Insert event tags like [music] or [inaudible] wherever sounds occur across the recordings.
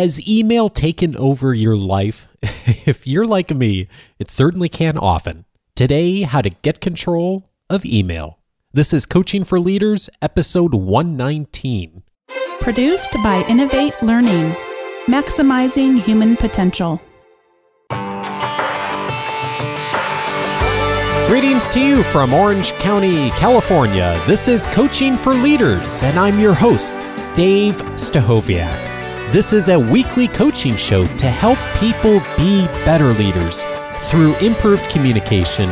Has email taken over your life? [laughs] if you're like me, it certainly can often. Today, how to get control of email. This is Coaching for Leaders, episode 119. Produced by Innovate Learning, maximizing human potential. Greetings to you from Orange County, California. This is Coaching for Leaders, and I'm your host, Dave Stachowiak. This is a weekly coaching show to help people be better leaders through improved communication,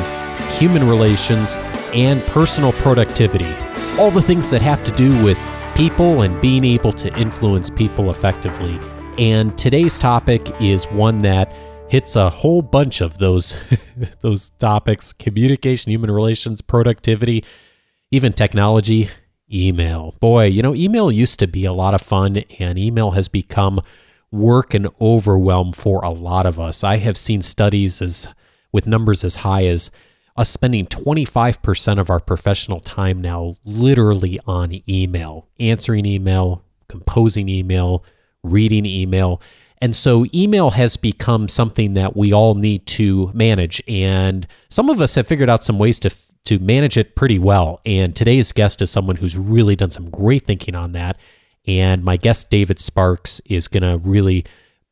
human relations, and personal productivity. All the things that have to do with people and being able to influence people effectively. And today's topic is one that hits a whole bunch of those [laughs] those topics communication human relations productivity even technology email. Boy, you know, email used to be a lot of fun, and email has become work and overwhelm for a lot of us. I have seen studies as with numbers as high as us spending 25% of our professional time now literally on email, answering email, composing email, reading email. And so email has become something that we all need to manage. And some of us have figured out some ways to to manage it pretty well. And today's guest is someone who's really done some great thinking on that. And my guest, David Sparks, is going to really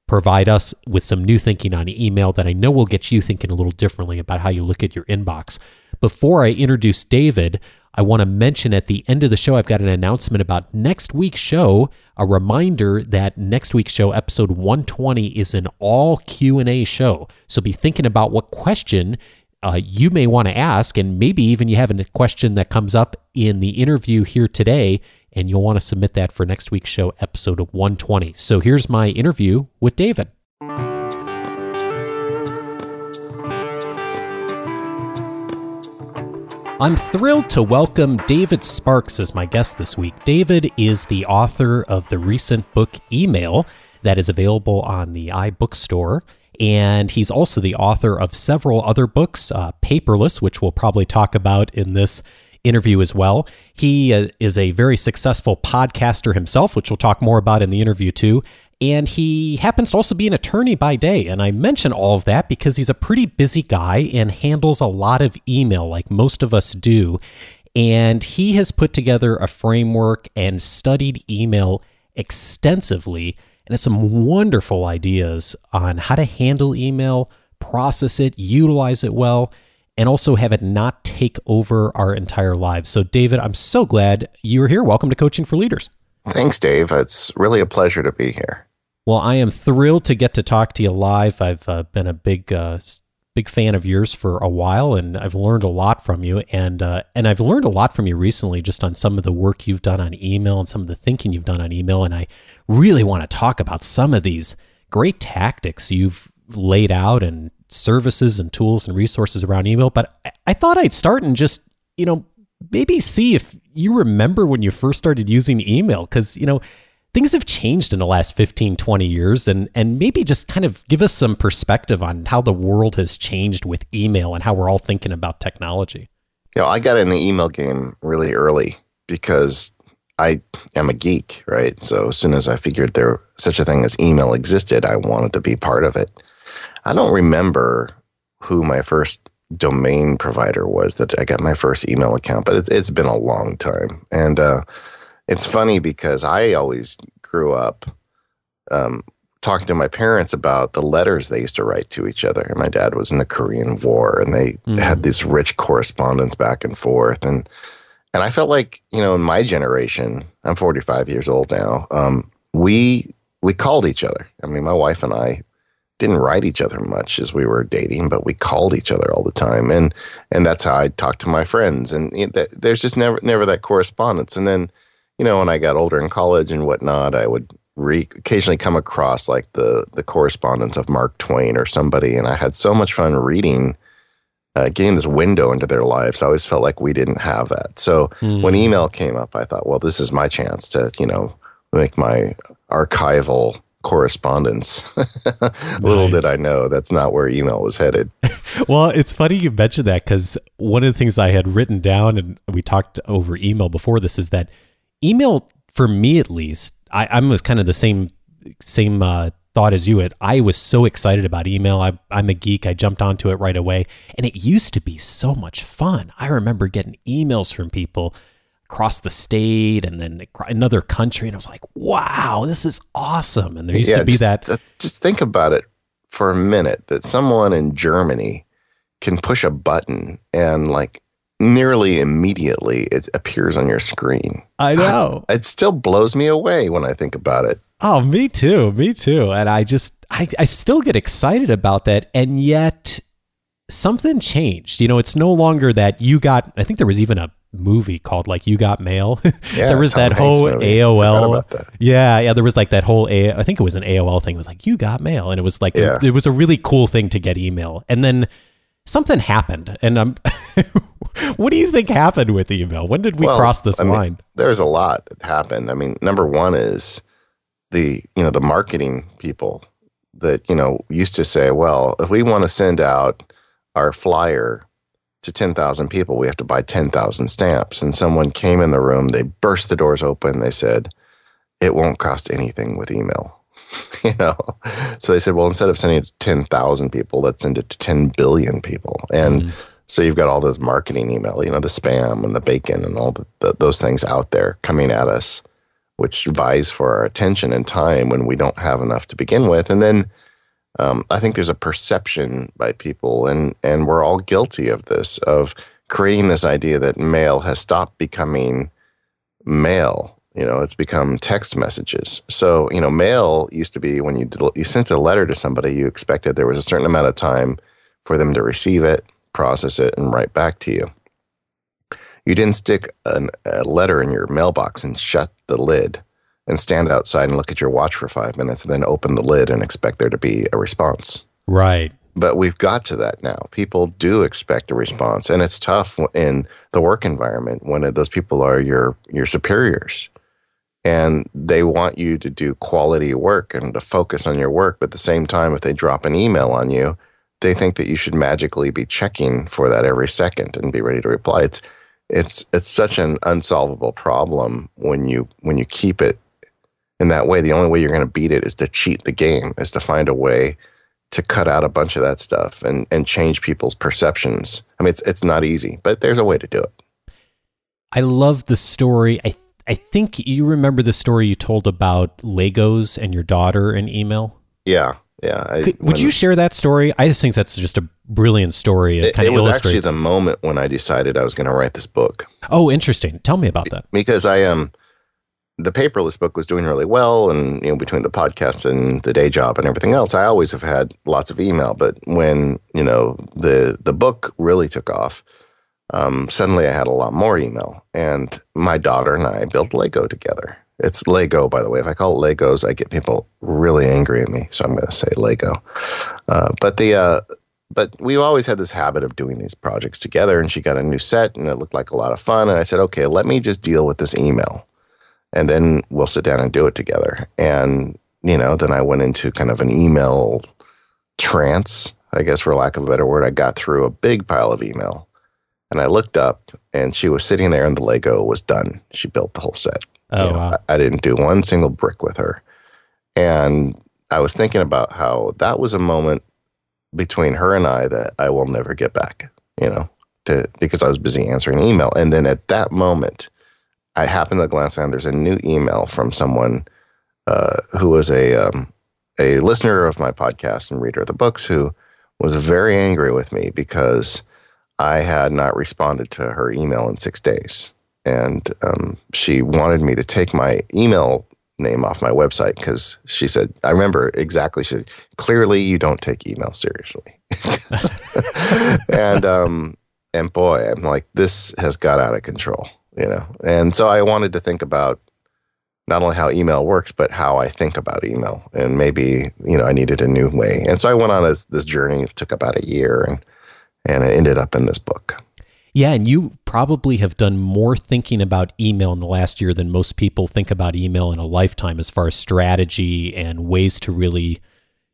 provide us with some new thinking on email that I know will get you thinking a little differently about how you look at your inbox. Before I introduce David, I want to mention at the end of the show I've got an announcement about next week's show, a reminder that next week's show episode 120 is an all Q&A show. So be thinking about what question uh, you may want to ask, and maybe even you have a question that comes up in the interview here today, and you'll want to submit that for next week's show, episode 120. So here's my interview with David. I'm thrilled to welcome David Sparks as my guest this week. David is the author of the recent book Email that is available on the iBookstore and he's also the author of several other books, uh, Paperless, which we'll probably talk about in this interview as well. He uh, is a very successful podcaster himself, which we'll talk more about in the interview too. And he happens to also be an attorney by day. And I mention all of that because he's a pretty busy guy and handles a lot of email like most of us do. And he has put together a framework and studied email extensively and has some wonderful ideas on how to handle email, process it, utilize it well, and also have it not take over our entire lives. So, David, I'm so glad you are here. Welcome to Coaching for Leaders. Thanks, Dave. It's really a pleasure to be here. Well, I am thrilled to get to talk to you live. I've uh, been a big uh, big fan of yours for a while, and I've learned a lot from you. And uh, and I've learned a lot from you recently, just on some of the work you've done on email and some of the thinking you've done on email. And I really want to talk about some of these great tactics you've laid out and services and tools and resources around email. But I, I thought I'd start and just you know maybe see if you remember when you first started using email because you know things have changed in the last 15 20 years and and maybe just kind of give us some perspective on how the world has changed with email and how we're all thinking about technology. Yeah you know, i got in the email game really early because i am a geek right? So as soon as i figured there such a thing as email existed i wanted to be part of it. I don't remember who my first domain provider was that i got my first email account but it's, it's been a long time. And uh, it's funny because I always grew up um, talking to my parents about the letters they used to write to each other. My dad was in the Korean War, and they mm-hmm. had this rich correspondence back and forth. And and I felt like you know, in my generation, I'm 45 years old now. Um, we we called each other. I mean, my wife and I didn't write each other much as we were dating, but we called each other all the time, and and that's how I talked to my friends. And it, there's just never never that correspondence. And then you know, when I got older in college and whatnot, I would re- occasionally come across like the the correspondence of Mark Twain or somebody, and I had so much fun reading, uh, getting this window into their lives. I always felt like we didn't have that. So mm. when email came up, I thought, well, this is my chance to, you know, make my archival correspondence. [laughs] Little did I know that's not where email was headed. [laughs] well, it's funny you mentioned that because one of the things I had written down and we talked over email before this is that email for me at least I, I'm kind of the same same uh, thought as you. It I was so excited about email. I, I'm a geek. I jumped onto it right away, and it used to be so much fun. I remember getting emails from people across the state and then another country, and I was like, "Wow, this is awesome!" And there used Yeah, to be just, that. uh, just think about it for a minute that someone in Germany can push a button and like nearly immediately it appears on your screen. I know. It still blows me away when I think about it. Oh, me too. Me too. And I just, I, I still get excited about that. And yet something changed. You know, it's no longer that you got, I think there was even a movie called like You Got Mail. [laughs] Yeah, there was Tom that Hanks whole movie. AOL. That. Yeah. Yeah. There was like that whole, A- I think it was an AOL thing. It was like, You Got Mail. And it was like, Yeah. it was a really cool thing to get email. And then something happened. And I'm, [laughs] [laughs] what do you think happened with email? When did we Well, cross this I mean, line? there's a lot that happened. I mean, number one is the you know the marketing people that you know used to say, well, if we want to send out our flyer to ten thousand people, we have to buy ten thousand stamps. And someone came in the room, they burst the doors open, they said, it won't cost anything with email. [laughs] you know, so they said, well, instead of sending it to ten thousand people, let's send it to ten billion people. And Mm. So you've got all those marketing email, you know, the spam and the bacon and all the, the, those things out there coming at us, which vies for our attention and time when we don't have enough to begin with. And then um, I think there's a perception by people, and and we're all guilty of this, of creating this idea that mail has stopped becoming mail. You know, it's become text messages. So you know, mail used to be when you did, you sent a letter to somebody, you expected there was a certain amount of time for them to receive it, process it, and write back to you. You didn't stick an, a letter in your mailbox and shut the lid and stand outside and look at your watch for five minutes and then open the lid and expect there to be a response. Right. But we've got to that now. People do expect a response, and it's tough in the work environment when those people are your your superiors, and they want you to do quality work and to focus on your work. But at the same time, if they drop an email on you, they think that you should magically be checking for that every second and be ready to reply. It's it's it's such an unsolvable problem when you when you keep it in that way. The only way you're going to beat it is to cheat the game, is to find a way to cut out a bunch of that stuff and and change people's perceptions. I mean, it's it's not easy, but there's a way to do it. I love the story. I I think you remember the story you told about Legos and your daughter in email. Yeah, yeah. I, Could, would when- you share that story? I just think that's just a brilliant story. It, It, it was actually the moment when I decided I was going to write this book oh, interesting. Tell me about that. because I um the paperless book was doing really well, and you know between the podcast and the day job and everything else, I always have had lots of email. But when you know the the book really took off, um, suddenly I had a lot more email, and my daughter and I built Lego together. It's Lego, by the way. If I call it Legos, I get people really angry at me, so I'm going to say Lego. Uh, but the uh, but we always had this habit of doing these projects together, and she got a new set, and it looked like a lot of fun. And I said, okay, let me just deal with this email, and then we'll sit down and do it together. And you know, then I went into kind of an email trance, I guess, for lack of a better word. I got through a big pile of email, and I looked up, and she was sitting there, and the Lego was done. She built the whole set. Oh, You know, wow. I, I didn't do one single brick with her. And I was thinking about how that was a moment between her and I that I will never get back, you know, to, because I was busy answering email. And then at that moment, I happened to glance down. There's a new email from someone uh, who was a um, a listener of my podcast and reader of the books who was very angry with me because I had not responded to her email in six days and um, she wanted me to take my email name off my website because she said, I remember exactly. She said, clearly you don't take email seriously. [laughs] and, um, and boy, I'm like, this has got out of control, you know? And so I wanted to think about not only how email works, but how I think about email. And maybe, you know, I needed a new way. And so I went on this, this journey. It took about a year and, and it ended up in this book. Yeah, and you probably have done more thinking about email in the last year than most people think about email in a lifetime as far as strategy and ways to really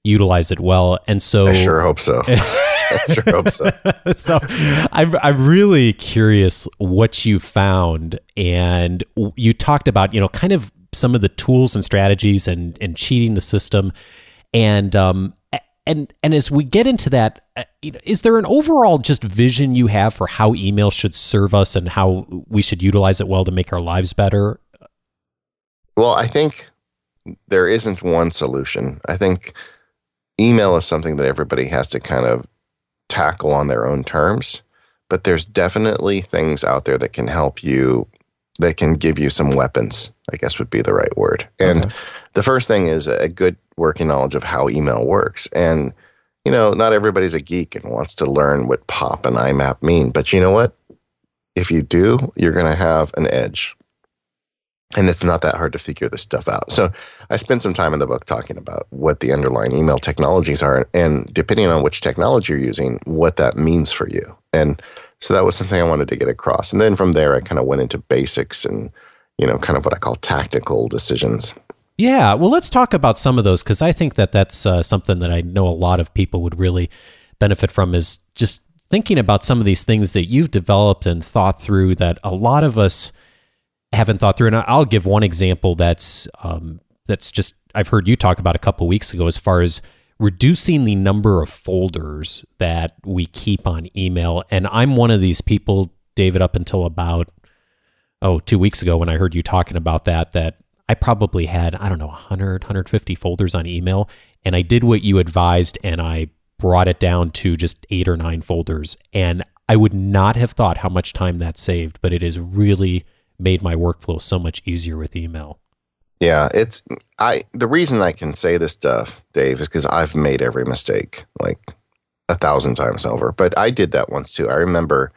utilize it well. And so I sure hope so. [laughs] [laughs] I sure hope so. [laughs] so I'm, I'm really curious what you found and you talked about you know kind of some of the tools and strategies and and cheating the system, and um, and and as we get into that, uh, you know, is there an overall just vision you have for how email should serve us and how we should utilize it well to make our lives better? Well, I think there isn't one solution. I think email is something that everybody has to kind of tackle on their own terms, but there's definitely things out there that can help you that can give you some weapons, I guess would be the right word. And okay. the first thing is a good working knowledge of how email works. And, you know, not everybody's a geek and wants to learn what POP and IMAP mean, but you know what? If you do, you're going to have an edge. And it's not that hard to figure this stuff out. So I spent some time in the book talking about what the underlying email technologies are, and depending on which technology you're using, what that means for you. And so that was something I wanted to get across. And then from there, I kind of went into basics and, you know, kind of what I call tactical decisions. Yeah, well, let's talk about some of those because I think that that's uh, something that I know a lot of people would really benefit from is just thinking about some of these things that you've developed and thought through that a lot of us haven't thought through. And I'll give one example that's um, that's just I've heard you talk about a couple weeks ago as far as reducing the number of folders that we keep on email. And I'm one of these people, David, up until about, oh, two weeks ago when I heard you talking about that, that I probably had, I don't know, 100, 150 folders on email. And I did what you advised and I brought it down to just eight or nine folders. And I would not have thought how much time that saved, but it has really made my workflow so much easier with email. Yeah, it's I the reason I can say this stuff, Dave, is because I've made every mistake like a thousand times over. But I did that once too. I remember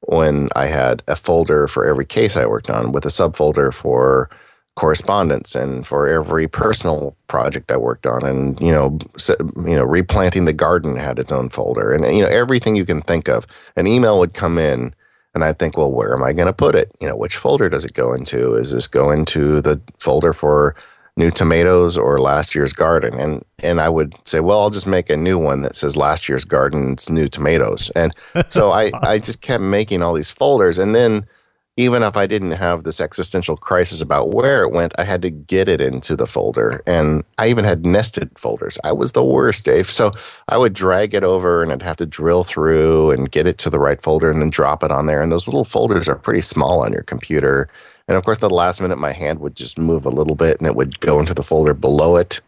when I had a folder for every case I worked on with a subfolder for correspondence and for every personal project I worked on and you know you know replanting the garden had its own folder and you know everything you can think of an email would come in and I think, well, where am I going to put it? You know, which folder does it go into? Is this go into the folder for new tomatoes or last year's garden? And and I would say, well, I'll just make a new one that says last year's garden's new tomatoes. And [laughs] so I awesome. I just kept making all these folders, and then even if I didn't have this existential crisis about where it went, I had to get it into the folder. And I even had nested folders. I was the worst, Dave. So I would drag it over and I'd have to drill through and get it to the right folder and then drop it on there. And those little folders are pretty small on your computer. And of course, the last minute, my hand would just move a little bit and it would go into the folder below it.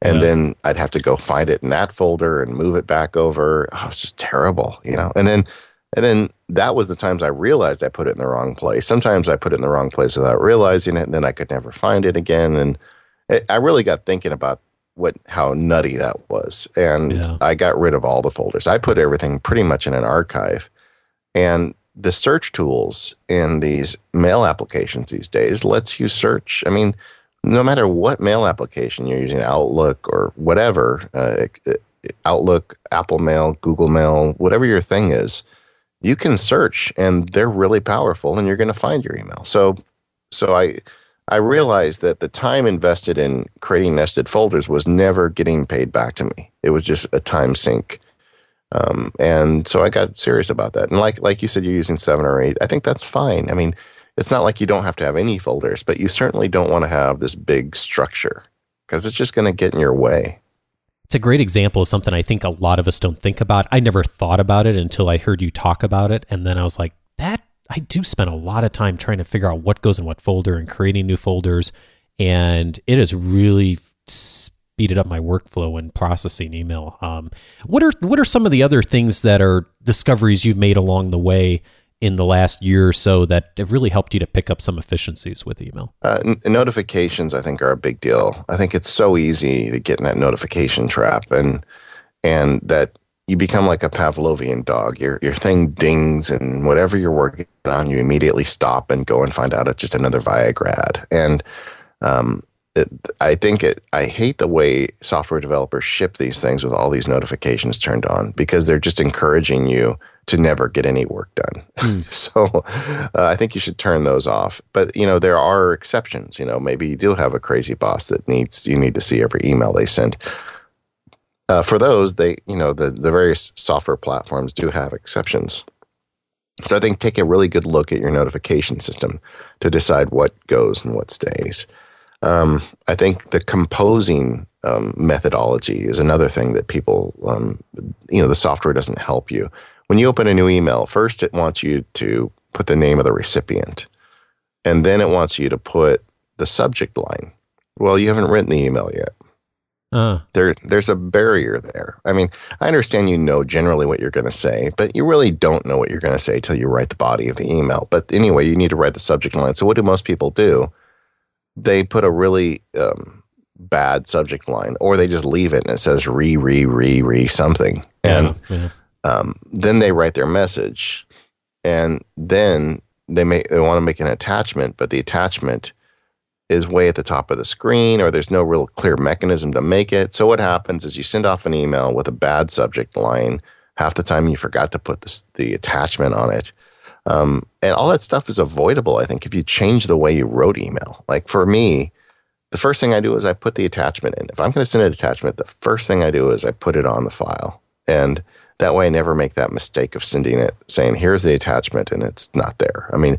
And yeah. then I'd have to go find it in that folder and move it back over. Oh, it's just terrible, you know? And then and then that was the times I realized I put it in the wrong place. Sometimes I put it in the wrong place without realizing it, and then I could never find it again. And it, I really got thinking about what how nutty that was, and yeah. I got rid of all the folders. I put everything pretty much in an archive, and the search tools in these mail applications these days lets you search. I mean, no matter what mail application you're using, Outlook or whatever, uh, Outlook, Apple Mail, Google Mail, whatever your thing is you can search and they're really powerful and you're going to find your email. So so I I realized that the time invested in creating nested folders was never getting paid back to me. It was just a time sink. Um, and so I got serious about that. And like like you said, you're using seven or eight. I think that's fine. I mean, it's not like you don't have to have any folders, but you certainly don't want to have this big structure because it's just going to get in your way it's a great example of something I think a lot of us don't think about. I never thought about it until I heard you talk about it. And then I was like, that I do spend a lot of time trying to figure out what goes in what folder and creating new folders. And it has really speeded up my workflow and processing email. Um, what are what are some of the other things that are discoveries you've made along the way in the last year or so that have really helped you to pick up some efficiencies with email? Uh, n- notifications, I think, are a big deal. I think it's so easy to get in that notification trap, and and that you become like a Pavlovian dog. Your your thing dings, and whatever you're working on, you immediately stop and go and find out it's just another Viagra ad. And um, it, I think it. I hate the way software developers ship these things with all these notifications turned on because they're just encouraging you to never get any work done. Mm. [laughs] so uh, I think you should turn those off. But you know there are exceptions. You know maybe you do have a crazy boss that needs you need to see every email they send. Uh, for those, they you know the the various software platforms do have exceptions. So I think take a really good look at your notification system to decide what goes and what stays. Um, I think the composing um, methodology is another thing that people, um, you know, the software doesn't help you. When you open a new email, first it wants you to put the name of the recipient, and then it wants you to put the subject line. Well, you haven't written the email yet. Uh. There, there's a barrier there. I mean, I understand you know generally what you're going to say, but you really don't know what you're going to say till you write the body of the email. But anyway, you need to write the subject line. So, what do most people do? They put a really um, bad subject line, or they just leave it and it says re, re, re, re something, and yeah, yeah. Um, then they write their message, and then they may they want to make an attachment, but the attachment is way at the top of the screen or there's no real clear mechanism to make it. So what happens is you send off an email with a bad subject line. Half the time you forgot to put this, the attachment on it. Um, and all that stuff is avoidable, I think, if you change the way you wrote email. Like for me, the first thing I do is I put the attachment in. If I'm going to send an attachment, the first thing I do is I put it on the file. And that way I never make that mistake of sending it saying, here's the attachment, and it's not there. I mean,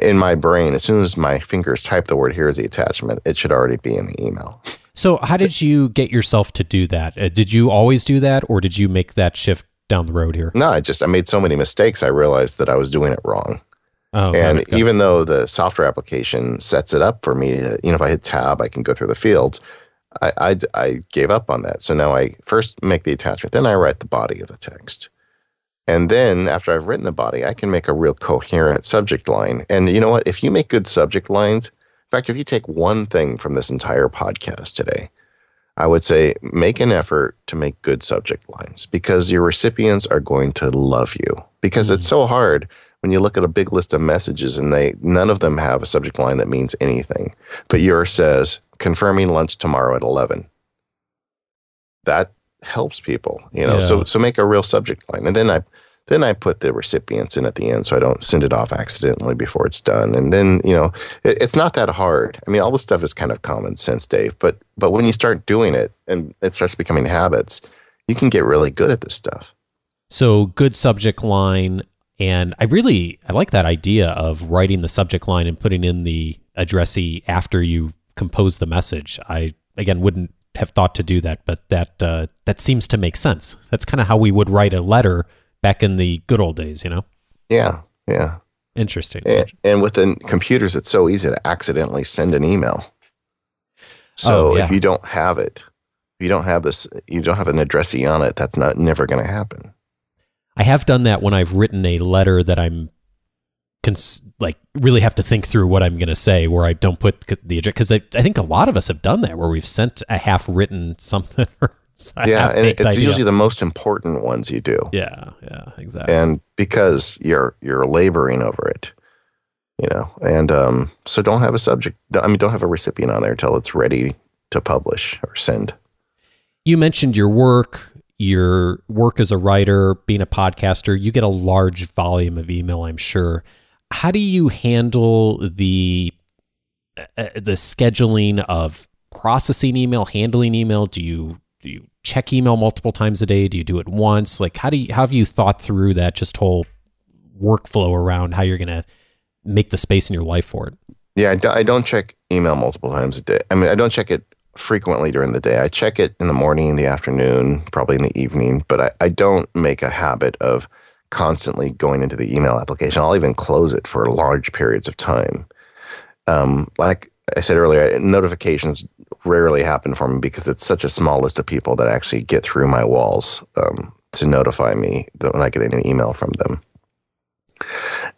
in my brain, as soon as my fingers type the word, here's the attachment, it should already be in the email. So, how did you get yourself to do that? Uh, did you always do that, or did you make that shift down the road here? No, I just I made so many mistakes. I realized that I was doing it wrong. Oh, and it, even though the software application sets it up for me, to, you know, if I hit tab, I can go through the fields. I, I, I gave up on that. So now I first make the attachment, then I write the body of the text. And then after I've written the body, I can make a real coherent subject line. And you know what? If you make good subject lines, in fact, if you take one thing from this entire podcast today, I would say make an effort to make good subject lines because your recipients are going to love you. Because it's mm. so hard when you look at a big list of messages and they none of them have a subject line that means anything. But yours says confirming lunch tomorrow at 11. That helps people, you know. Yeah. So so make a real subject line, and then I then I put the recipients in at the end, so I don't send it off accidentally before it's done. And then you know, it, it's not that hard. I mean, all this stuff is kind of common sense, Dave. But but when you start doing it and it starts becoming habits, you can get really good at this stuff. So good subject line. And I really I like that idea of writing the subject line and putting in the addressee after you compose the message. I again wouldn't have thought to do that, but that uh, that seems to make sense. That's kind of how we would write a letter back in the good old days, you know? Yeah, yeah. Interesting. And, and with the computers, it's so easy to accidentally send an email. So oh, yeah. if you don't have it, if you don't have this, you don't have an addressee on it, that's not never going to happen. I have done that when I've written a letter that I'm cons- like really have to think through what I'm going to say, where I don't put the address because I, I think a lot of us have done that, where we've sent a half written [laughs] something. yeah, and it's idea. usually the most important ones you do. Yeah, yeah, exactly. And because you're you're laboring over it, you know, and um, so don't have a subject. I mean, don't have a recipient on there until it's ready to publish or send. You mentioned your work your work as a writer, being a podcaster, you get a large volume of email, I'm sure how do you handle the uh, uh, the scheduling of processing email, handling email? Do you do you check email multiple times a day? Do you do it once? Like how do you how have you thought through that just whole workflow around how you're going to make the space in your life for it? Yeah, I, do, I don't check email multiple times a day. I mean, I don't check it frequently during the day. I check it in the morning, in the afternoon, probably in the evening, but I, I don't make a habit of constantly going into the email application. I'll even close it for large periods of time. Um, like I said earlier, notifications rarely happen for me because it's such a small list of people that actually get through my walls um, to notify me when I get an email from them.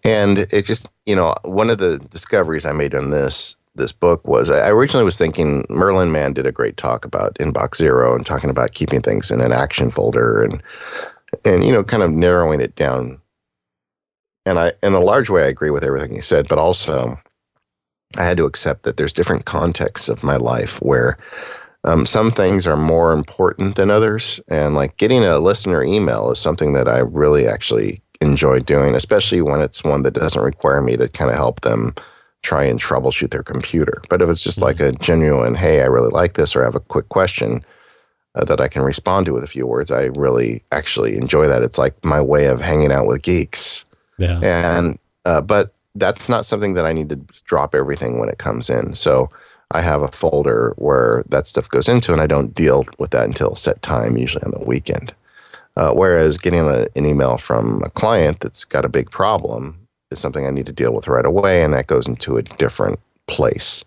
And it just, you know, one of the discoveries I made on this this book was I originally was thinking Merlin Mann did a great talk about inbox zero and talking about keeping things in an action folder and and you know, kind of narrowing it down. And I, in a large way, I agree with everything he said, but also I had to accept that there's different contexts of my life where um, some things are more important than others. And like getting a listener email is something that I really actually enjoy doing, especially when it's one that doesn't require me to kind of help them try and troubleshoot their computer. But if it's just like a genuine, hey, I really like this, or I have a quick question, uh, that I can respond to with a few words. I really actually enjoy that. It's like my way of hanging out with geeks. Yeah. And uh, but that's not something that I need to drop everything when it comes in. So I have a folder where that stuff goes into, and I don't deal with that until set time, usually on the weekend. Uh, whereas getting a, an email from a client that's got a big problem is something I need to deal with right away, and that goes into a different place.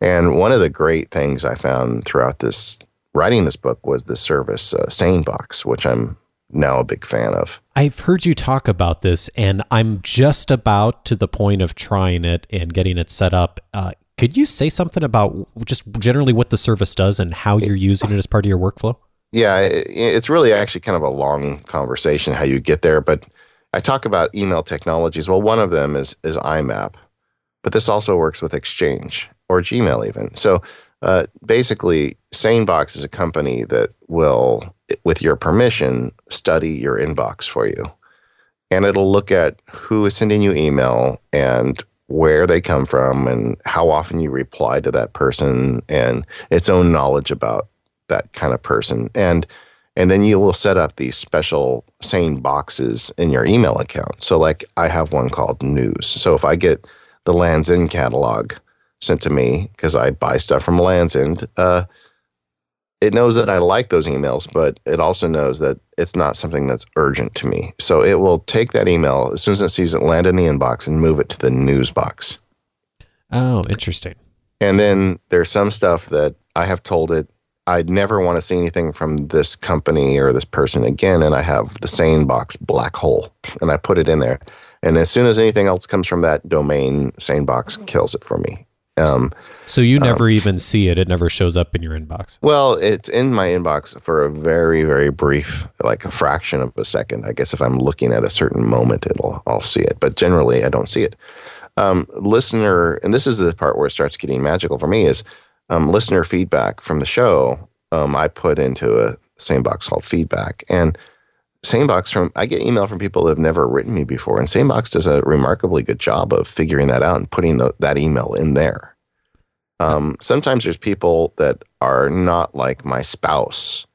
And one of the great things I found throughout this writing this book was the service uh, SaneBox, which I'm now a big fan of. I've heard you talk about this, and I'm just about to the point of trying it and getting it set up. Uh, could you say something about just generally what the service does and how you're using it as part of your workflow? Yeah, it's really actually kind of a long conversation how you get there, but I talk about email technologies. Well, one of them is is IMAP, but this also works with Exchange or Gmail even. So uh, basically, SaneBox is a company that will, with your permission, study your inbox for you. And it'll look at who is sending you email and where they come from and how often you reply to that person and its own knowledge about that kind of person. And and then you will set up these special sane boxes in your email account. So like I have one called news. So if I get the Lands' End catalog, sent to me because I buy stuff from Lands' End. Uh, it knows that I like those emails, but it also knows that it's not something that's urgent to me. So it will take that email as soon as it sees it land in the inbox and move it to the news box. Oh, interesting. And then there's some stuff that I have told it I'd never want to see anything from this company or this person again. And I have the sane box black hole and I put it in there. And as soon as anything else comes from that domain, sane box kills it for me. Um, so you never um, even see it; it never shows up in your inbox. Well, it's in my inbox for a very, very brief, like a fraction of a second. I guess if I'm looking at a certain moment, it'll I'll see it, but generally I don't see it. Um, listener, and this is the part where it starts getting magical for me is um, listener feedback from the show. Um, I put into a sane box called feedback, and SaneBox from I get email from people that have never written me before, and SaneBox does a remarkably good job of figuring that out and putting the, that email in there. Um, sometimes there's people that are not like my spouse,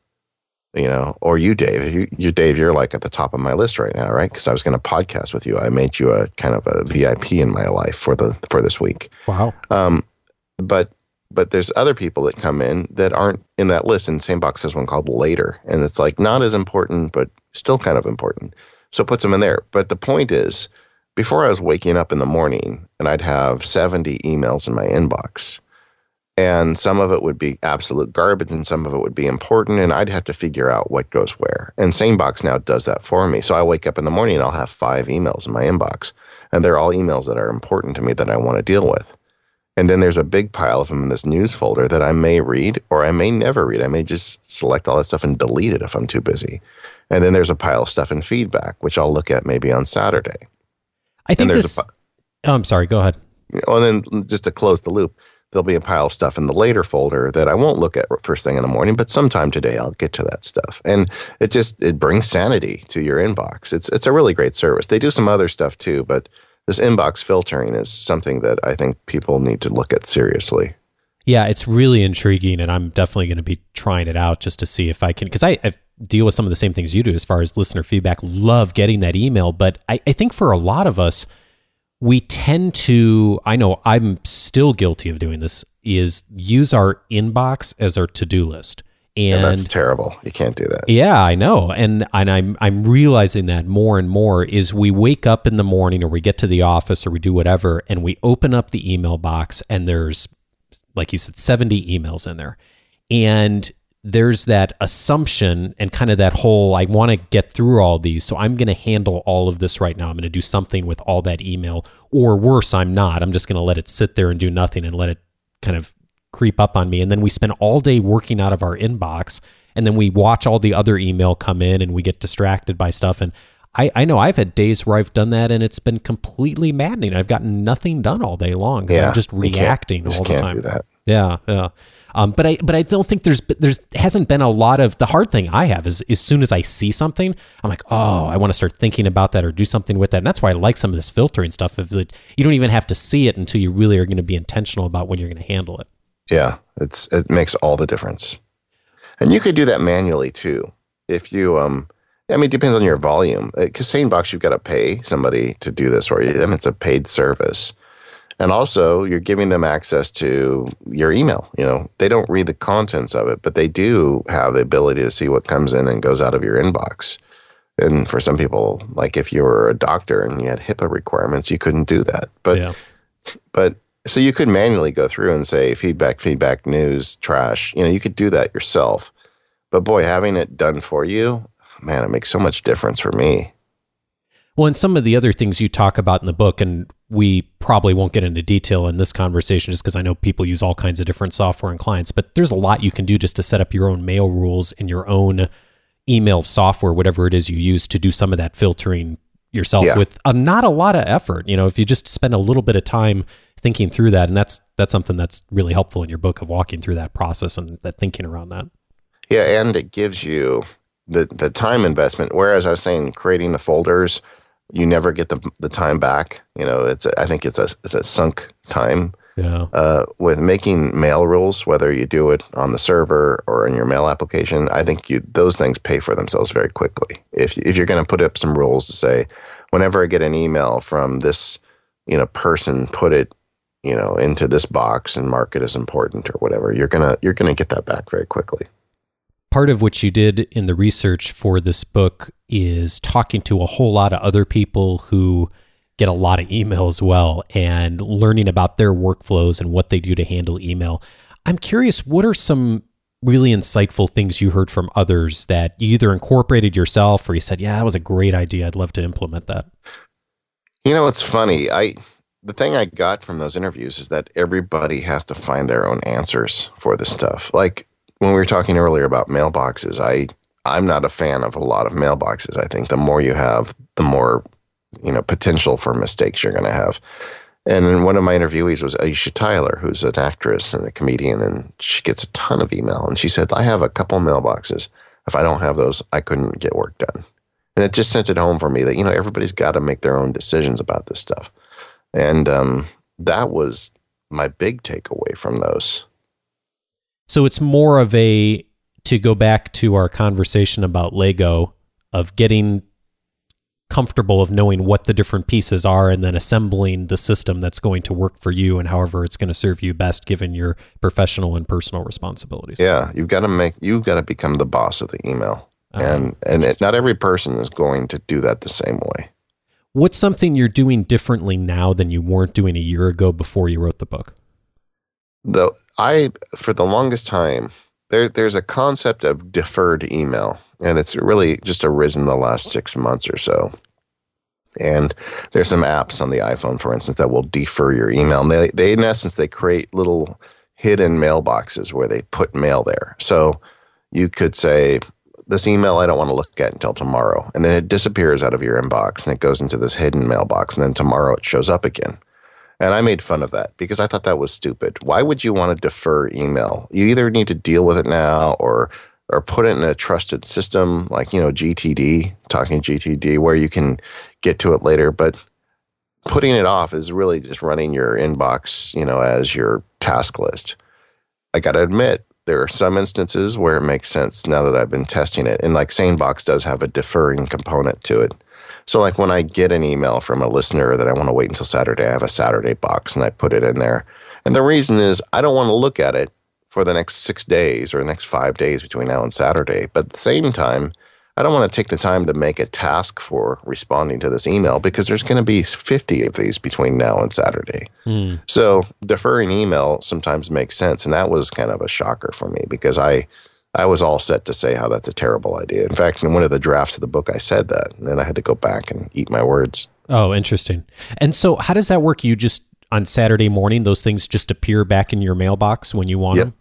you know, or you, Dave. You, you Dave, you're like at the top of my list right now, right? Because I was going to podcast with you. I made you a kind of a VIP in my life for the for this week. Wow. Um, but but there's other people that come in that aren't in that list. And SaneBox has one called Later, and it's like not as important, but still kind of important. So it puts them in there. But the point is, before I was waking up in the morning, and I'd have 70 emails in my inbox, and some of it would be absolute garbage, and some of it would be important, and I'd have to figure out what goes where. And SaneBox now does that for me. So I wake up in the morning, and I'll have five emails in my inbox, and they're all emails that are important to me that I want to deal with. And then there's a big pile of them in this news folder that I may read or I may never read. I may just select all that stuff and delete it if I'm too busy. And then there's a pile of stuff in feedback, which I'll look at maybe on Saturday. I think this. A, oh, I'm sorry. Go ahead. And then just to close the loop, there'll be a pile of stuff in the later folder that I won't look at first thing in the morning, but sometime today I'll get to that stuff. And it just it brings sanity to your inbox. It's it's a really great service. They do some other stuff too, but this inbox filtering is something that I think people need to look at seriously. Yeah, it's really intriguing, and I'm definitely going to be trying it out just to see if I can. Because I, I, deal with some of the same things you do as far as listener feedback. Love getting that email, but I, I think for a lot of us, we tend to. I know I'm still guilty of doing this. Is use our inbox as our to do list. And yeah, that's terrible. You can't do that. Yeah, I know. And and I'm I'm realizing that more and more is we wake up in the morning or we get to the office or we do whatever and we open up the email box and there's like you said 70 emails in there. And there's that assumption and kind of that whole I want to get through all these, so I'm going to handle all of this right now. I'm going to do something with all that email or worse, I'm not. I'm just going to let it sit there and do nothing and let it kind of creep up on me. And then we spend all day working out of our inbox. And then we watch all the other email come in and we get distracted by stuff. And I, I know I've had days where I've done that and it's been completely maddening. I've gotten nothing done all day long because yeah, I'm just reacting all the time. Do that. Yeah, yeah. Um, but I but I don't think there's there's hasn't been a lot of the hard thing I have is as soon as I see something I'm like oh I want to start thinking about that or do something with that and that's why I like some of this filtering stuff of that you don't even have to see it until you really are going to be intentional about when you're going to handle it. Yeah, it's it makes all the difference. And you could do that manually too. If you um I mean it depends on your volume. Cuz uh, SaneBox you've got to pay somebody to do this for you. Mean it's a paid service. And also, you're giving them access to your email. You know, they don't read the contents of it, but they do have the ability to see what comes in and goes out of your inbox. And for some people, like if you were a doctor and you had HIPAA requirements, you couldn't do that. But, yeah. but so you could manually go through and say feedback, feedback, news, trash. You know, you could do that yourself. But boy, having it done for you, man, it makes so much difference for me. Well, and some of the other things you talk about in the book, and we probably won't get into detail in this conversation just because I know people use all kinds of different software and clients, but there's a lot you can do just to set up your own mail rules and your own email software, whatever it is you use to do some of that filtering yourself yeah. with a, not a lot of effort. You know, if you just spend a little bit of time thinking through that, and that's that's something that's really helpful in your book of walking through that process and that thinking around that. Yeah, and it gives you the the time investment. Whereas I was saying creating the folders you never get the the time back. You know, it's a, I think it's a it's a sunk time. Yeah. Uh, with making mail rules, whether you do it on the server or in your mail application, I think you those things pay for themselves very quickly. If if you're going to put up some rules to say, whenever I get an email from this, you know, person, put it, you know, into this box and mark it as important or whatever, you're gonna you're gonna get that back very quickly part of what you did in the research for this book is talking to a whole lot of other people who get a lot of email as well and learning about their workflows and what they do to handle email. I'm curious, what are some really insightful things you heard from others that you either incorporated yourself or you said, yeah, that was a great idea. I'd love to implement that? You know, it's funny. I the thing I got from those interviews is that everybody has to find their own answers for this stuff. Like when we were talking earlier about mailboxes, I I'm not a fan of a lot of mailboxes. I think the more you have, the more you know potential for mistakes you're going to have. And one of my interviewees was Aisha Tyler, who's an actress and a comedian, and she gets a ton of email. And she said, I have a couple mailboxes. If I don't have those, I couldn't get work done. And it just sent it home for me that, you know, everybody's got to make their own decisions about this stuff. And um, that was my big takeaway from those. So it's more of a to go back to our conversation about Lego of getting comfortable of knowing what the different pieces are and then assembling the system that's going to work for you and however it's going to serve you best given your professional and personal responsibilities. Yeah, you've got to make you've got to become the boss of the email. Uh-huh. And and it, not every person is going to do that the same way. What's something you're doing differently now than you weren't doing a year ago before you wrote the book? The I for the longest time there there's a concept of deferred email, and it's really just arisen the last six months or so. And there's some apps on the iPhone, for instance, that will defer your email. And they, they in essence, they create little hidden mailboxes where they put mail there. So you could say, this email I don't want to look at until tomorrow. And then it disappears out of your inbox and it goes into this hidden mailbox. And then tomorrow it shows up again. And I made fun of that because I thought that was stupid. Why would you want to defer email? You either need to deal with it now or or put it in a trusted system like, you know, GTD, talking GTD where you can get to it later, but putting it off is really just running your inbox, you know, as your task list. I got to admit, there are some instances where it makes sense now that I've been testing it. And like SaneBox does have a deferring component to it. So, like when I get an email from a listener that I want to wait until Saturday, I have a Saturday box and I put it in there. And the reason is I don't want to look at it for the next six days or the next five days between now and Saturday. But at the same time, I don't want to take the time to make a task for responding to this email because there's going to be 50 of these between now and Saturday. Mm. So deferring email sometimes makes sense. And that was kind of a shocker for me because I I was all set to say how that's a terrible idea. In fact, in one of the drafts of the book, I said that, and then I had to go back and eat my words. Oh, interesting. And so, how does that work? You just on Saturday morning, those things just appear back in your mailbox when you want yep. them.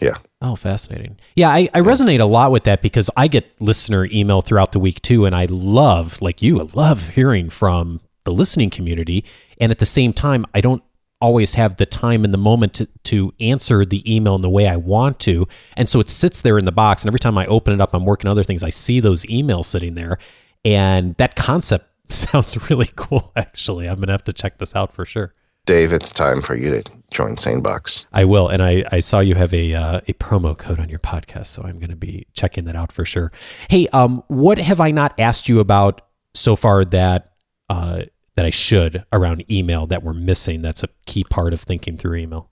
Yeah. Oh, fascinating. Yeah, I, I resonate a lot with that because I get listener email throughout the week too, and I love, like you, I love hearing from the listening community. And at the same time, I don't always have the time and the moment to, to answer the email in the way I want to. And so it sits there in the box. And every time I open it up, I'm working other things, I see those emails sitting there. And that concept [laughs] sounds really cool, actually. I'm going to have to check this out for sure. Dave, it's time for you to join SaneBox. I will, and I, I saw you have a uh, a promo code on your podcast, so I'm going to be checking that out for sure. Hey, um, what have I not asked you about so far that uh, that I should around email that we're missing? That's a key part of thinking through email.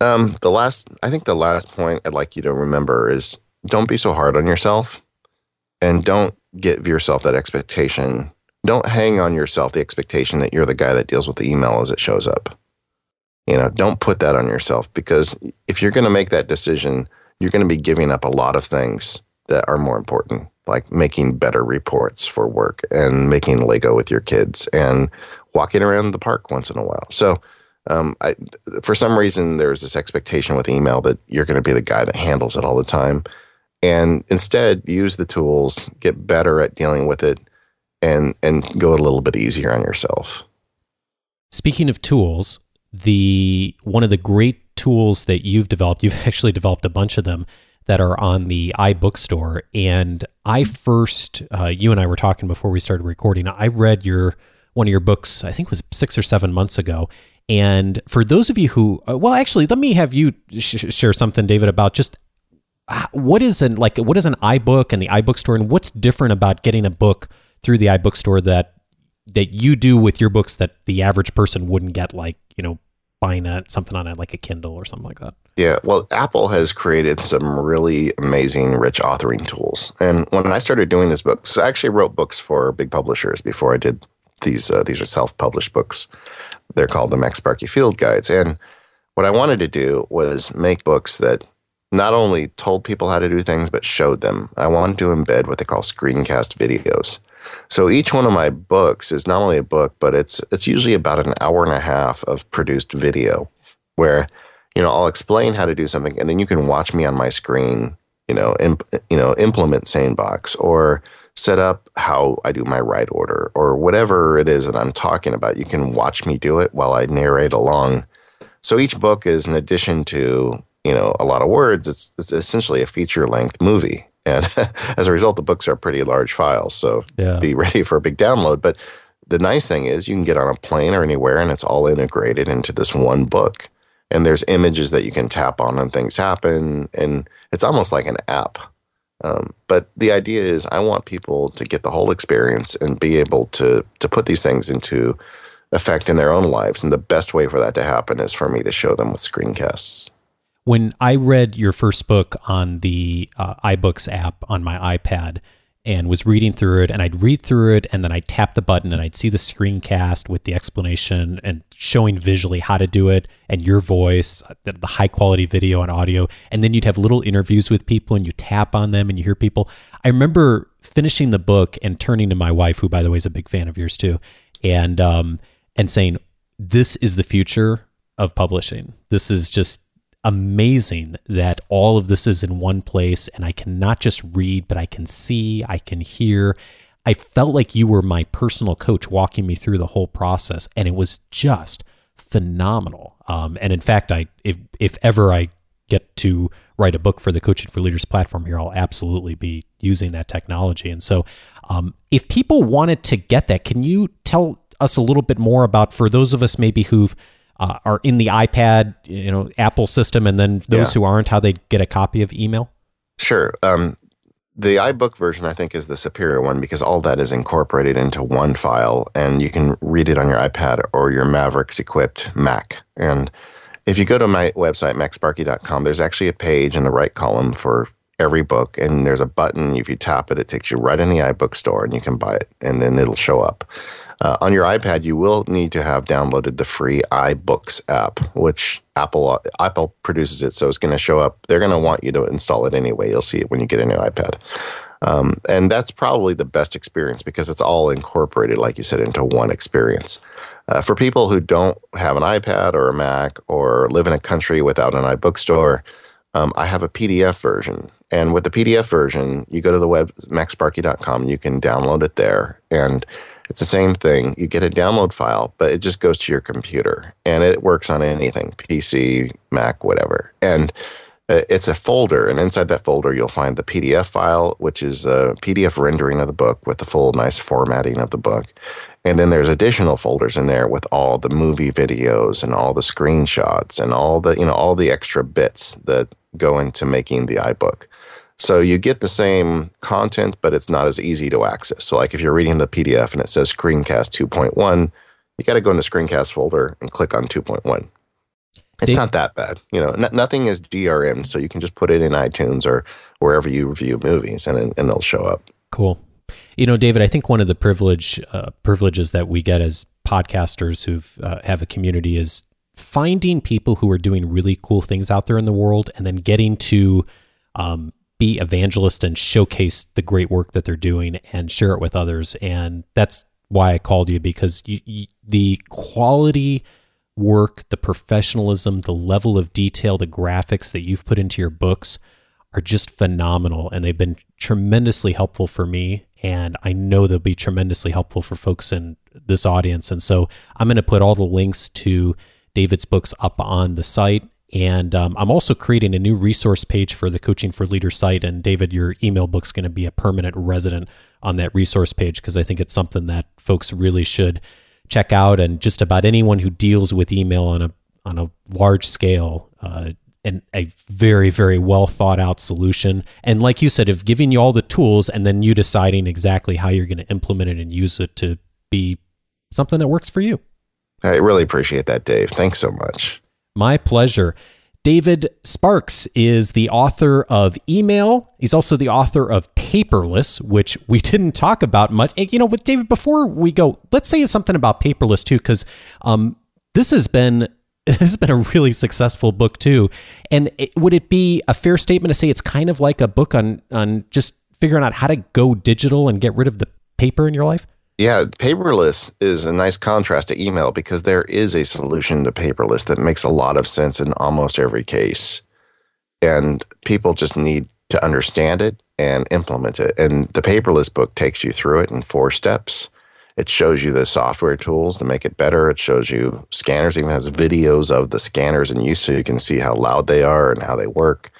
Um, the last, I think the last point I'd like you to remember is don't be so hard on yourself and don't give yourself that expectation. Don't hang on yourself the expectation that you're the guy that deals with the email as it shows up. You know, don't put that on yourself because if you're going to make that decision, you're going to be giving up a lot of things that are more important, like making better reports for work and making Lego with your kids and walking around the park once in a while. So, um, I, for some reason, there's this expectation with email that you're going to be the guy that handles it all the time. And instead, use the tools, get better at dealing with it, and and go a little bit easier on yourself. Speaking of tools, the one of the great tools that you've developed, you've [laughs] actually developed a bunch of them that are on the iBookstore. And I first, uh, you and I were talking before we started recording. I read your one of your books, I think it was six or seven months ago. And for those of you who, uh, well, actually, let me have you sh- share something, David, about just what is an like what is an iBook and the iBookstore, and what's different about getting a book through the iBookstore that that you do with your books that the average person wouldn't get, like you know, buying a, something on it like a Kindle or something like that. Yeah, well, Apple has created some really amazing, rich authoring tools. And when I started doing these books, I actually wrote books for big publishers before I did these. Uh, these are self-published books. They're called the MacSparky Field Guides. And what I wanted to do was make books that not only told people how to do things, but showed them. I wanted to embed what they call screencast videos. So each one of my books is not only a book, but it's it's usually about an hour and a half of produced video where you know I'll explain how to do something and then you can watch me on my screen, you know, imp, you know, implement SaneBox or set up how I do my write order or whatever it is that I'm talking about. You can watch me do it while I narrate along. So each book is in addition to, you know, a lot of words, it's, it's essentially a feature length movie. And [laughs] as a result, the books are pretty large files. So yeah. be ready for a big download. But the nice thing is you can get on a plane or anywhere and it's all integrated into this one book. And there's images that you can tap on and things happen. And it's almost like an app. Um, but the idea is I want people to get the whole experience and be able to to put these things into effect in their own lives. And the best way for that to happen is for me to show them with screencasts when I read your first book on the uh, iBooks app on my iPad and was reading through it, and I'd read through it, and then I'd tap the button and I'd see the screencast with the explanation and showing visually how to do it, and your voice, the, the high quality video and audio, and then you'd have little interviews with people, and you tap on them and you hear people. I remember finishing the book and turning to my wife, who by the way is a big fan of yours too, and um, and saying, "This is the future of publishing. This is just amazing that all of this is in one place and I can not just read, but I can see, I can hear. I felt like you were my personal coach walking me through the whole process, and it was just phenomenal. Um, and in fact, I if if ever I get to write a book for the Coaching for Leaders platform here, I'll absolutely be using that technology. And so, um, if people wanted to get that, can you tell us a little bit more about for those of us maybe who've uh, are in the iPad, you know, Apple system, and then those yeah. who aren't, how they get a copy of email? Sure. Um, the iBook version, I think, is the superior one because all that is incorporated into one file, and you can read it on your iPad or your Mavericks equipped Mac. And if you go to my website, macsparky.com, there's actually a page in the right column for every book, and there's a button. If you tap it, it takes you right in the iBook store, and you can buy it, and then it'll show up. Uh, on your iPad, you will need to have downloaded the free iBooks app, which Apple Apple produces it, so it's going to show up. They're going to want you to install it anyway. You'll see it when you get a new iPad, um, and that's probably the best experience because it's all incorporated, like you said, into one experience. Uh, for people who don't have an iPad or a Mac or live in a country without an iBookstore, um, I have a PDF version. And with the PDF version, you go to the web, macsparky.com, you can download it there. And it's the same thing. You get a download file, but it just goes to your computer and it works on anything PC, Mac, whatever. And uh, it's a folder, and inside that folder, you'll find the PDF file, which is a PDF rendering of the book with the full nice formatting of the book. And then there's additional folders in there with all the movie videos and all the screenshots and all the, you know, all the extra bits that go into making the iBook. So you get the same content, but it's not as easy to access. So, like if you're reading the PDF and it says Screencast 2.1, you got to go in the screencast folder and click on 2.1. It's Dave- not that bad. You know, n- nothing is DRM, so you can just put it in iTunes or wherever you review movies and, and it'll show up. Cool. You know, David, I think one of the privilege uh, privileges that we get as podcasters who uh, have a community is finding people who are doing really cool things out there in the world, and then getting to um, be evangelist and showcase the great work that they're doing and share it with others. And that's why I called you because you, you, the quality work, the professionalism, the level of detail, the graphics that you've put into your books are just phenomenal. And they've been tremendously helpful for me. And I know they'll be tremendously helpful for folks in this audience. And so I'm going to put all the links to David's books up on the site. And um, I'm also creating a new resource page for the Coaching for Leaders site. And David your email book's going to be a permanent resident on that resource page because I think it's something that folks really should check out. And just about anyone who deals with email on a on a large scale uh, and a very very well thought out solution and like you said of giving you all the tools and then you deciding exactly how you're going to implement it and use it to be something that works for you I really appreciate that, Dave. Thanks so much. my pleasure david sparks is the author of email he's also the author of paperless which we [laughs] didn't talk about much And, you know with david before we go let's say something about paperless too because um, this has been [laughs] this has been a really successful book too. And it, would it be a fair statement to say it's kind of like a book on on just figuring out how to go digital and get rid of the paper in your life? Yeah, paperless is a nice contrast to email because there is a solution to paperless that makes a lot of sense in almost every case. And people just need to understand it and implement it. And the paperless book takes you through it in four steps. It shows you the software tools to make it better. It shows you scanners, even has videos of the scanners in use so you can see how loud they are and how they work.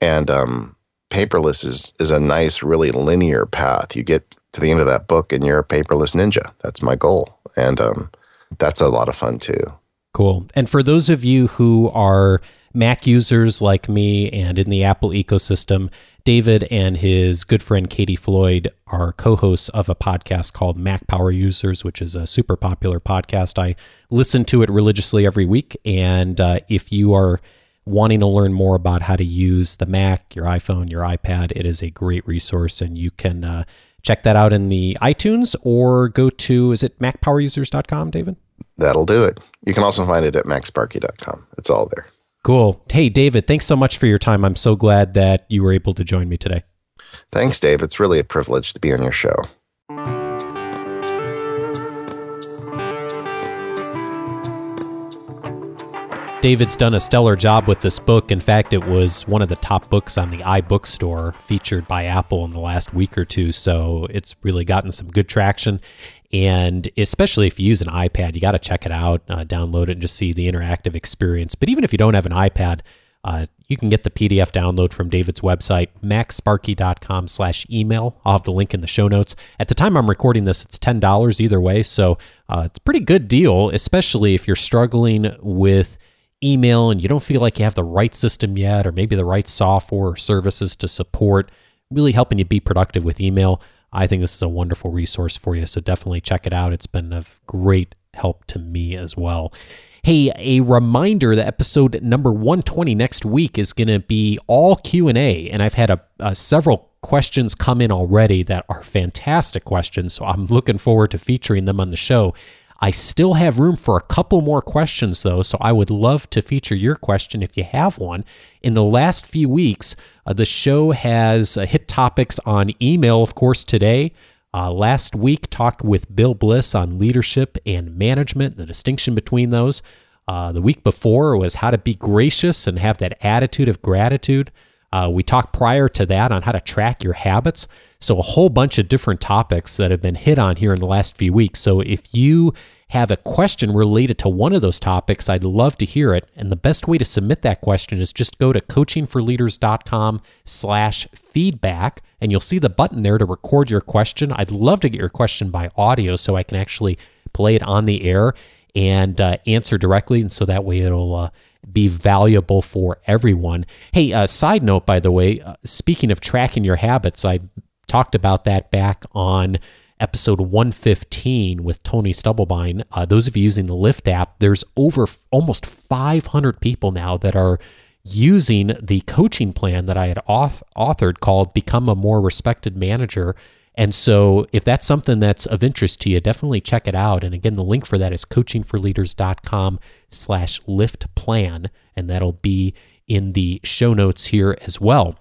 And um, paperless is is a nice, really linear path. You get to the end of that book and you're a paperless ninja. That's my goal. And um, that's a lot of fun too. Cool. And for those of you who are Mac users like me and in the Apple ecosystem, David and his good friend Katie Floyd are co hosts of a podcast called Mac Power Users, which is a super popular podcast. I listen to it religiously every week. And uh, if you are wanting to learn more about how to use the Mac, your iPhone, your iPad, it is a great resource. And you can uh, check that out in the iTunes or go to, is it MacPowerUsers.com, David? That'll do it. You can also find it at macsparky.com. It's all there. Cool. Hey, David, thanks so much for your time. I'm so glad that you were able to join me today. Thanks, Dave. It's really a privilege to be on your show. David's done a stellar job with this book. In fact, it was one of the top books on the iBookstore featured by Apple in the last week or two. So it's really gotten some good traction. And especially if you use an iPad, you got to check it out, uh, download it, and just see the interactive experience. But even if you don't have an iPad, uh, you can get the PDF download from David's website, macsparky.com slash email. I'll have the link in the show notes. At the time I'm recording this, it's $10 either way. So uh, it's a pretty good deal, especially if you're struggling with email and you don't feel like you have the right system yet, or maybe the right software or services to support really helping you be productive with email. I think this is a wonderful resource for you. So definitely check it out. It's been of great help to me as well. Hey, a reminder that episode number 120 next week is going to be all Q&A and I've had a, a several questions come in already that are fantastic questions, so I'm looking forward to featuring them on the show. I still have room for a couple more questions, though, so I would love to feature your question if you have one. In the last few weeks, uh, the show has uh, hit topics on email, of course, today. Uh, last week, talked with Bill Bliss on leadership and management, the distinction between those. Uh, the week before was how to be gracious and have that attitude of gratitude. Uh, we talked prior to that on how to track your habits. So, a whole bunch of different topics that have been hit on here in the last few weeks. So, if you have a question related to one of those topics, I'd love to hear it. And the best way to submit that question is just go to coachingforleaders.com slash feedback, and you'll see the button there to record your question. I'd love to get your question by audio so I can actually play it on the air and uh, answer directly. And so that way it'll uh, be valuable for everyone. Hey, uh, side note, by the way, uh, speaking of tracking your habits, I talked about that back on episode 115 with Tony Stubblebine. Uh, those of you using the Lift app, there's over f- almost 500 people now that are using the coaching plan that I had auth- authored called Become a More Respected Manager. And so, if that's something that's of interest to you, definitely check it out. And again, the link for that is coachingforleaders.com slash lift plan. And that'll be in the show notes here as well.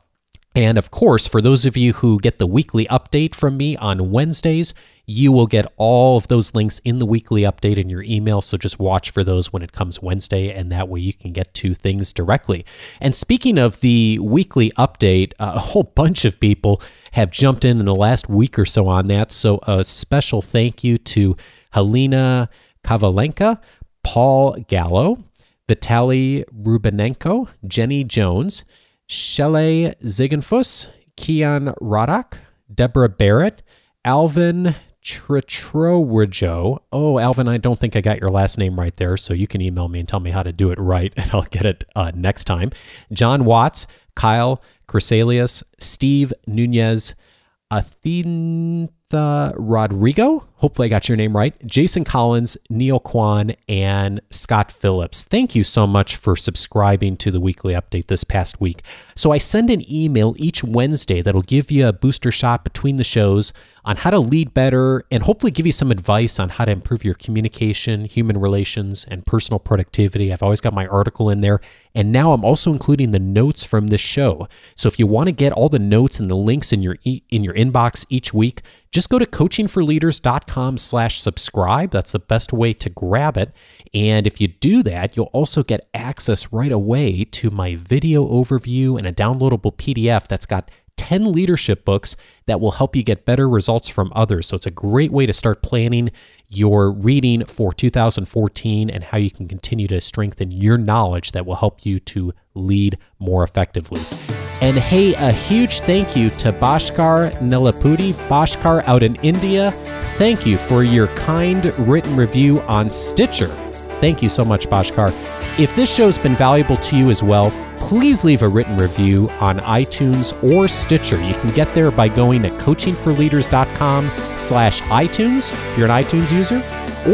And of course, for those of you who get the weekly update from me on Wednesdays, you will get all of those links in the weekly update in your email. So just watch for those when it comes Wednesday, and that way you can get to things directly. And speaking of the weekly update, a whole bunch of people have jumped in in the last week or so on that. So a special thank you to Helena Kavalenka, Paul Gallo, Vitaly Rubinenko, Jenny Jones, Shelley Zigenfuss, Kian Rodak, Deborah Barrett, Alvin Tritrowajo. Oh, Alvin, I don't think I got your last name right there, so you can email me and tell me how to do it right, [laughs] and I'll get it uh, next time. John Watts, Kyle Chrysalius, Steve Nunez, Athen Rodrigo. Hopefully, I got your name right. Jason Collins, Neil Kwan, and Scott Phillips. Thank you so much for subscribing to the weekly update this past week. So, I send an email each Wednesday that'll give you a booster shot between the shows on how to lead better and hopefully give you some advice on how to improve your communication, human relations, and personal productivity. I've always got my article in there. And now I'm also including the notes from this show. So if you want to get all the notes and the links in your e- in your inbox each week, just go to coachingforleaders.com slash subscribe. That's the best way to grab it. And if you do that, you'll also get access right away to my video overview and a downloadable PDF that's got 10 leadership books that will help you get better results from others. So it's a great way to start planning your reading for 2014 and how you can continue to strengthen your knowledge that will help you to lead more effectively. And hey, a huge thank you to Bhaskar Nilapudi, Bhaskar out in India. Thank you for your kind written review on Stitcher. Thank you so much, Bhaskar. If this show's been valuable to you as well, please leave a written review on iTunes or Stitcher. You can get there by going to coachingforleaders.com slash iTunes if you're an iTunes user,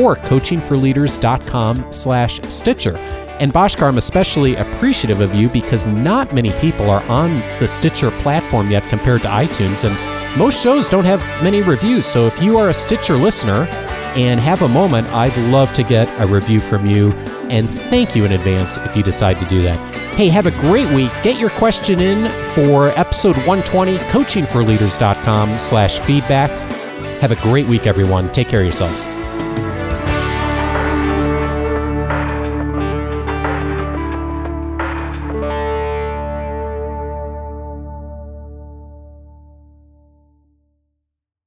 or coachingforleaders.com slash Stitcher. And Bhaskar, I'm especially appreciative of you because not many people are on the Stitcher platform yet compared to iTunes, and most shows don't have many reviews. So if you are a Stitcher listener and have a moment, I'd love to get a review from you. And thank you in advance if you decide to do that. Hey, have a great week. Get your question in for episode 120, coachingforleaders.com slash feedback. Have a great week, everyone. Take care of yourselves.